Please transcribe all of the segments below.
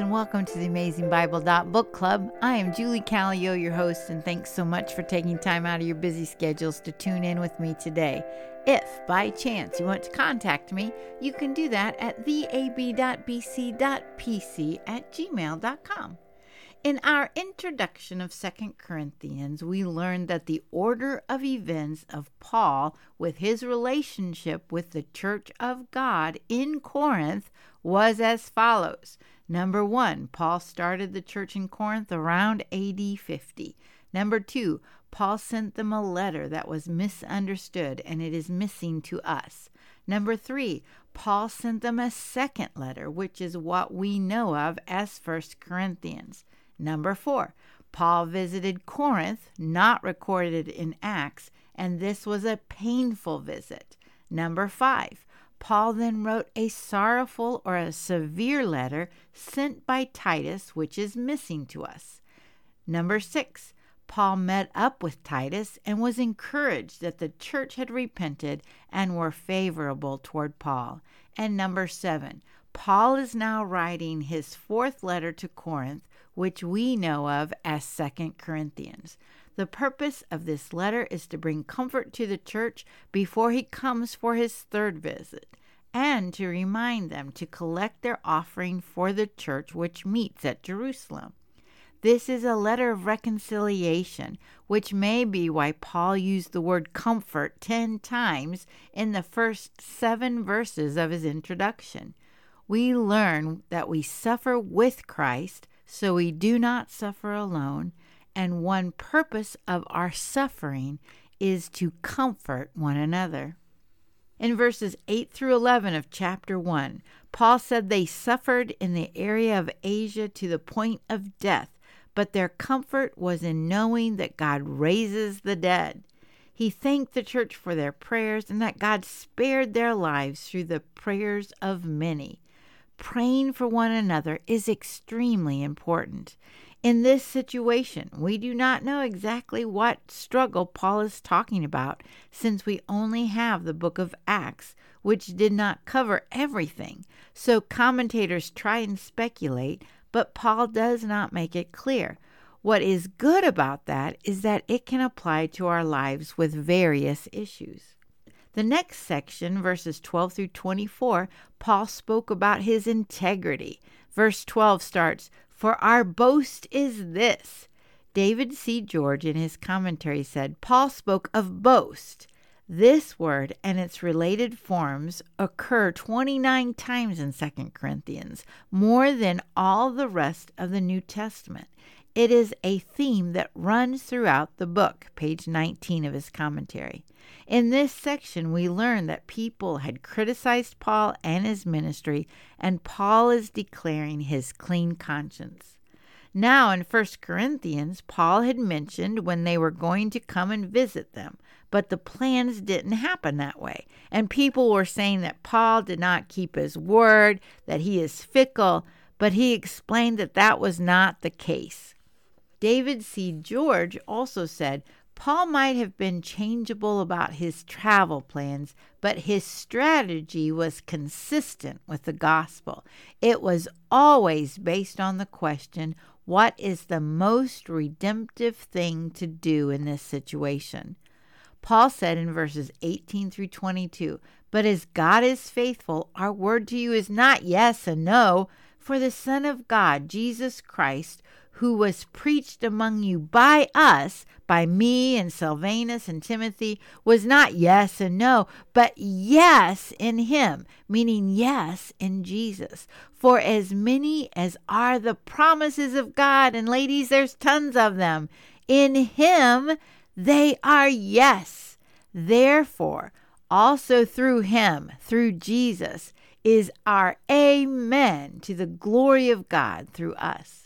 And welcome to the Amazing Bible Book Club. I am Julie Callio, your host, and thanks so much for taking time out of your busy schedules to tune in with me today. If by chance you want to contact me, you can do that at theab.bc.pc at gmail.com. In our introduction of Second Corinthians, we learned that the order of events of Paul with his relationship with the church of God in Corinth was as follows. Number one, Paul started the church in Corinth around AD 50. Number two, Paul sent them a letter that was misunderstood and it is missing to us. Number three, Paul sent them a second letter, which is what we know of as First Corinthians. Number four, Paul visited Corinth, not recorded in Acts, and this was a painful visit. Number five, Paul then wrote a sorrowful or a severe letter sent by Titus, which is missing to us. Number six, Paul met up with Titus and was encouraged that the church had repented and were favorable toward Paul. And number seven, Paul is now writing his fourth letter to Corinth, which we know of as Second Corinthians. The purpose of this letter is to bring comfort to the church before he comes for his third visit, and to remind them to collect their offering for the church which meets at Jerusalem. This is a letter of reconciliation, which may be why Paul used the word comfort ten times in the first seven verses of his introduction. We learn that we suffer with Christ so we do not suffer alone, and one purpose of our suffering is to comfort one another. In verses 8 through 11 of chapter 1, Paul said they suffered in the area of Asia to the point of death, but their comfort was in knowing that God raises the dead. He thanked the church for their prayers and that God spared their lives through the prayers of many praying for one another is extremely important. In this situation, we do not know exactly what struggle Paul is talking about since we only have the book of Acts, which did not cover everything. So commentators try and speculate, but Paul does not make it clear. What is good about that is that it can apply to our lives with various issues. The next section, verses 12 through 24, Paul spoke about his integrity. Verse 12 starts, For our boast is this. David C. George, in his commentary, said, Paul spoke of boast. This word and its related forms occur 29 times in 2 Corinthians, more than all the rest of the New Testament. It is a theme that runs throughout the book, page 19 of his commentary. In this section, we learn that people had criticized Paul and his ministry, and Paul is declaring his clean conscience. Now, in 1 Corinthians, Paul had mentioned when they were going to come and visit them, but the plans didn't happen that way. And people were saying that Paul did not keep his word, that he is fickle, but he explained that that was not the case. David C. George also said Paul might have been changeable about his travel plans, but his strategy was consistent with the gospel. It was always based on the question what is the most redemptive thing to do in this situation? Paul said in verses 18 through 22 But as God is faithful, our word to you is not yes and no, for the Son of God, Jesus Christ, who was preached among you by us, by me and Silvanus and Timothy, was not yes and no, but yes in him, meaning yes in Jesus. For as many as are the promises of God, and ladies, there's tons of them, in him they are yes. Therefore, also through him, through Jesus, is our amen to the glory of God through us.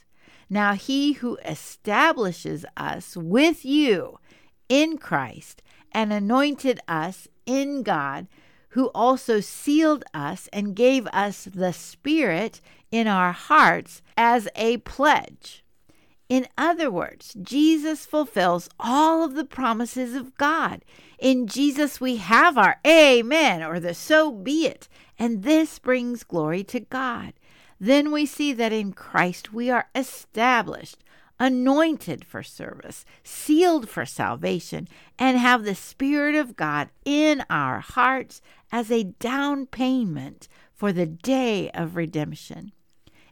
Now he who establishes us with you in Christ and anointed us in God, who also sealed us and gave us the Spirit in our hearts as a pledge. In other words, Jesus fulfills all of the promises of God. In Jesus, we have our amen or the so be it, and this brings glory to God. Then we see that in Christ we are established, anointed for service, sealed for salvation, and have the Spirit of God in our hearts as a down payment for the day of redemption.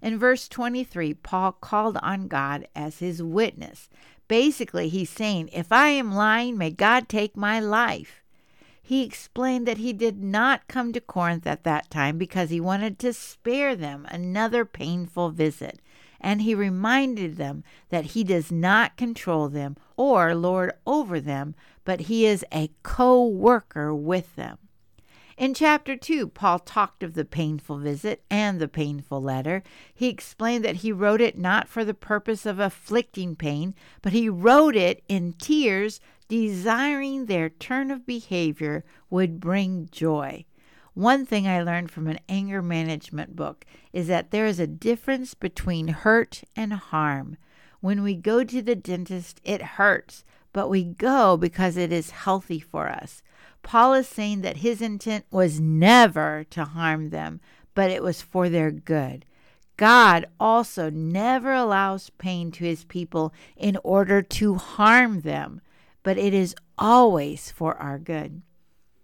In verse 23, Paul called on God as his witness. Basically, he's saying, If I am lying, may God take my life. He explained that he did not come to Corinth at that time because he wanted to spare them another painful visit. And he reminded them that he does not control them or lord over them, but he is a co worker with them. In chapter 2, Paul talked of the painful visit and the painful letter. He explained that he wrote it not for the purpose of afflicting pain, but he wrote it in tears, desiring their turn of behavior would bring joy. One thing I learned from an anger management book is that there is a difference between hurt and harm. When we go to the dentist, it hurts, but we go because it is healthy for us. Paul is saying that his intent was never to harm them, but it was for their good. God also never allows pain to his people in order to harm them, but it is always for our good.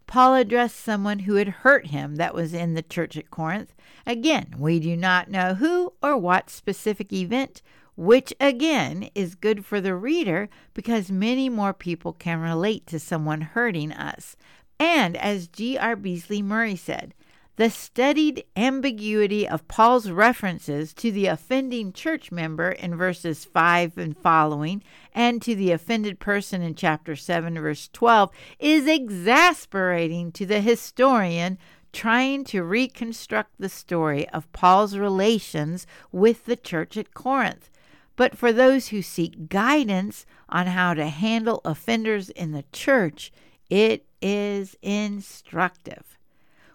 Paul addressed someone who had hurt him that was in the church at Corinth. Again, we do not know who or what specific event, which again is good for the reader because many more people can relate to someone hurting us. And as G.R. Beasley Murray said, the studied ambiguity of Paul's references to the offending church member in verses 5 and following, and to the offended person in chapter 7, verse 12, is exasperating to the historian trying to reconstruct the story of Paul's relations with the church at Corinth. But for those who seek guidance on how to handle offenders in the church, it is instructive.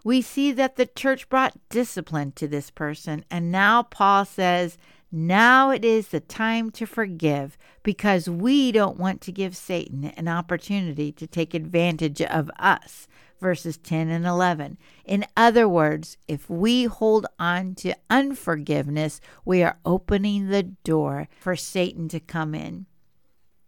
We see that the church brought discipline to this person, and now Paul says, now it is the time to forgive because we don't want to give Satan an opportunity to take advantage of us verses 10 and 11. In other words, if we hold on to unforgiveness, we are opening the door for Satan to come in.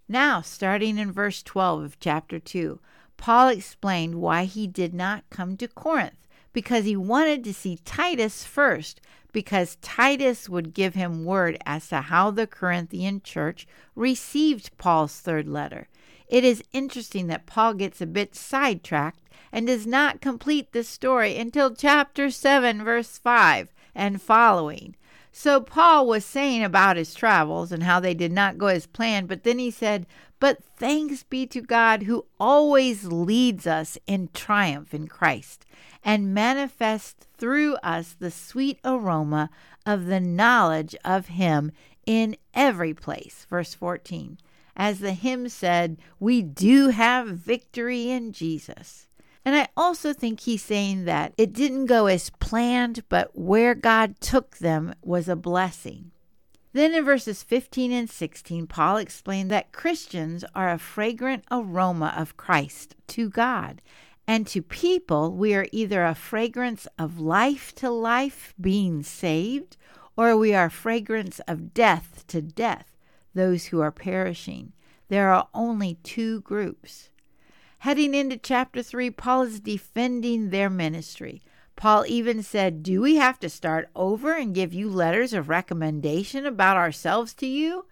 Now, starting in verse 12 of chapter 2, Paul explained why he did not come to Corinth because he wanted to see Titus first, because Titus would give him word as to how the Corinthian church received Paul's third letter. It is interesting that Paul gets a bit sidetracked and does not complete the story until chapter 7, verse 5 and following. So Paul was saying about his travels and how they did not go as planned, but then he said, But thanks be to God who always leads us in triumph in Christ and manifests through us the sweet aroma of the knowledge of him in every place. Verse 14. As the hymn said, we do have victory in Jesus. And I also think he's saying that it didn't go as planned, but where God took them was a blessing. Then in verses 15 and 16, Paul explained that Christians are a fragrant aroma of Christ to God. And to people, we are either a fragrance of life to life, being saved, or we are fragrance of death to death, those who are perishing. There are only two groups. Heading into chapter 3, Paul is defending their ministry. Paul even said, Do we have to start over and give you letters of recommendation about ourselves to you?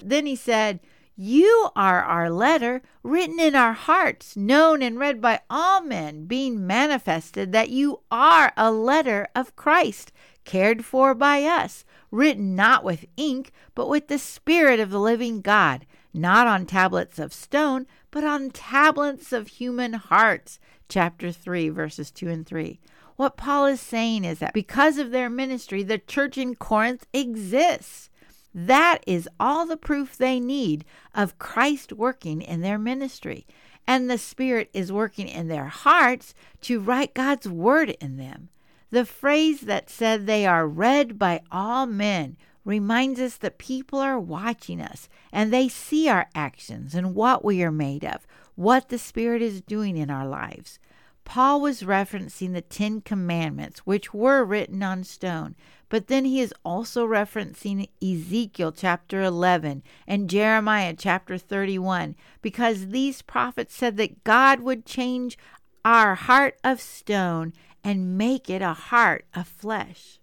Then he said, You are our letter, written in our hearts, known and read by all men, being manifested that you are a letter of Christ, cared for by us, written not with ink, but with the Spirit of the living God, not on tablets of stone but on tablets of human hearts. Chapter 3, verses 2 and 3. What Paul is saying is that because of their ministry, the church in Corinth exists. That is all the proof they need of Christ working in their ministry. And the Spirit is working in their hearts to write God's word in them. The phrase that said they are read by all men reminds us that people are watching us and they see our actions and what we are made of, what the Spirit is doing in our lives. Paul was referencing the Ten Commandments, which were written on stone, but then he is also referencing Ezekiel chapter 11 and Jeremiah chapter 31, because these prophets said that God would change our heart of stone and make it a heart of flesh.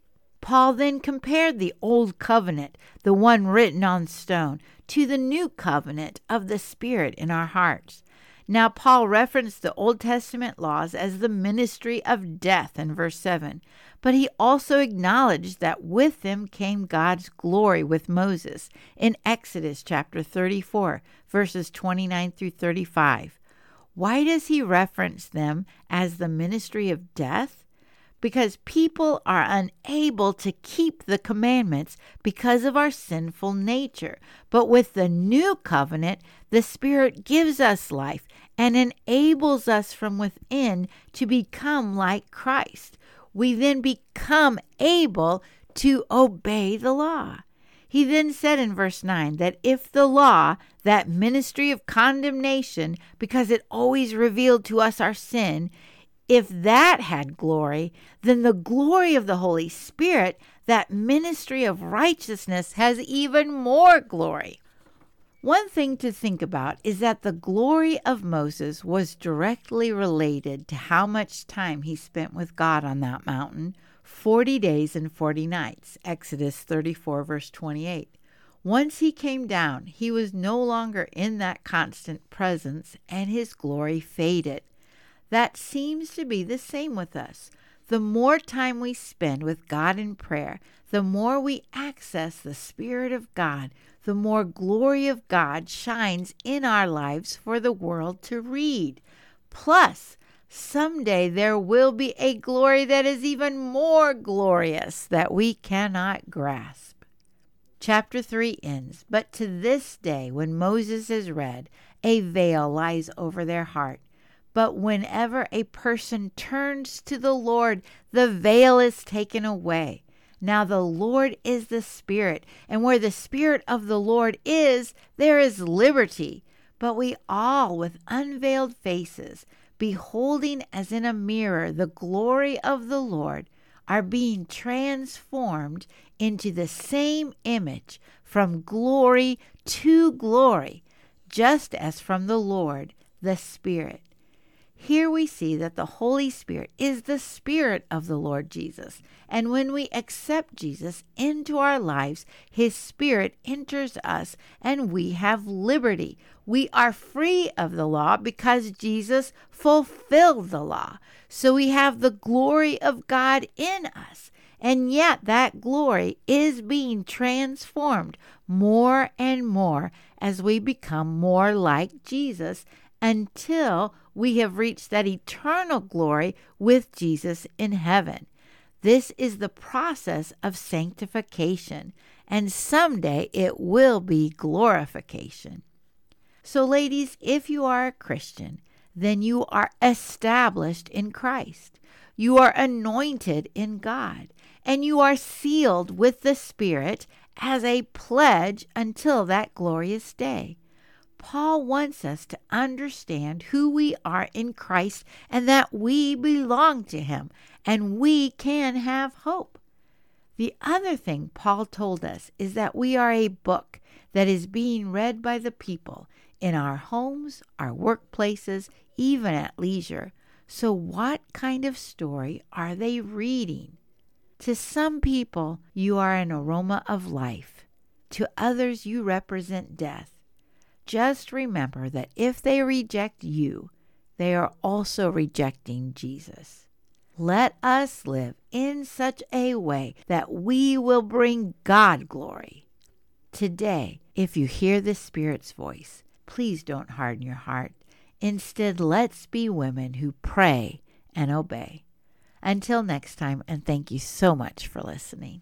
Paul then compared the old covenant, the one written on stone, to the new covenant of the Spirit in our hearts. Now, Paul referenced the Old Testament laws as the ministry of death in verse 7, but he also acknowledged that with them came God's glory with Moses in Exodus chapter 34, verses 29 through 35. Why does he reference them as the ministry of death? Because people are unable to keep the commandments because of our sinful nature. But with the new covenant, the Spirit gives us life and enables us from within to become like Christ. We then become able to obey the law. He then said in verse 9 that if the law, that ministry of condemnation, because it always revealed to us our sin, if that had glory, then the glory of the Holy Spirit, that ministry of righteousness, has even more glory. One thing to think about is that the glory of Moses was directly related to how much time he spent with God on that mountain 40 days and 40 nights. Exodus 34, verse 28. Once he came down, he was no longer in that constant presence, and his glory faded. That seems to be the same with us. The more time we spend with God in prayer, the more we access the Spirit of God, the more glory of God shines in our lives for the world to read. Plus, someday there will be a glory that is even more glorious that we cannot grasp. Chapter 3 ends, but to this day, when Moses is read, a veil lies over their heart but whenever a person turns to the Lord, the veil is taken away. Now the Lord is the Spirit, and where the Spirit of the Lord is, there is liberty. But we all, with unveiled faces, beholding as in a mirror the glory of the Lord, are being transformed into the same image from glory to glory, just as from the Lord, the Spirit. Here we see that the Holy Spirit is the Spirit of the Lord Jesus. And when we accept Jesus into our lives, His Spirit enters us and we have liberty. We are free of the law because Jesus fulfilled the law. So we have the glory of God in us. And yet that glory is being transformed more and more as we become more like Jesus until we have reached that eternal glory with Jesus in heaven. This is the process of sanctification, and someday it will be glorification. So, ladies, if you are a Christian, then you are established in Christ. You are anointed in God, and you are sealed with the Spirit as a pledge until that glorious day. Paul wants us to understand who we are in Christ and that we belong to Him and we can have hope. The other thing Paul told us is that we are a book that is being read by the people in our homes, our workplaces, even at leisure. So, what kind of story are they reading? To some people, you are an aroma of life. To others, you represent death. Just remember that if they reject you, they are also rejecting Jesus. Let us live in such a way that we will bring God glory. Today, if you hear the Spirit's voice, please don't harden your heart. Instead, let's be women who pray and obey. Until next time, and thank you so much for listening.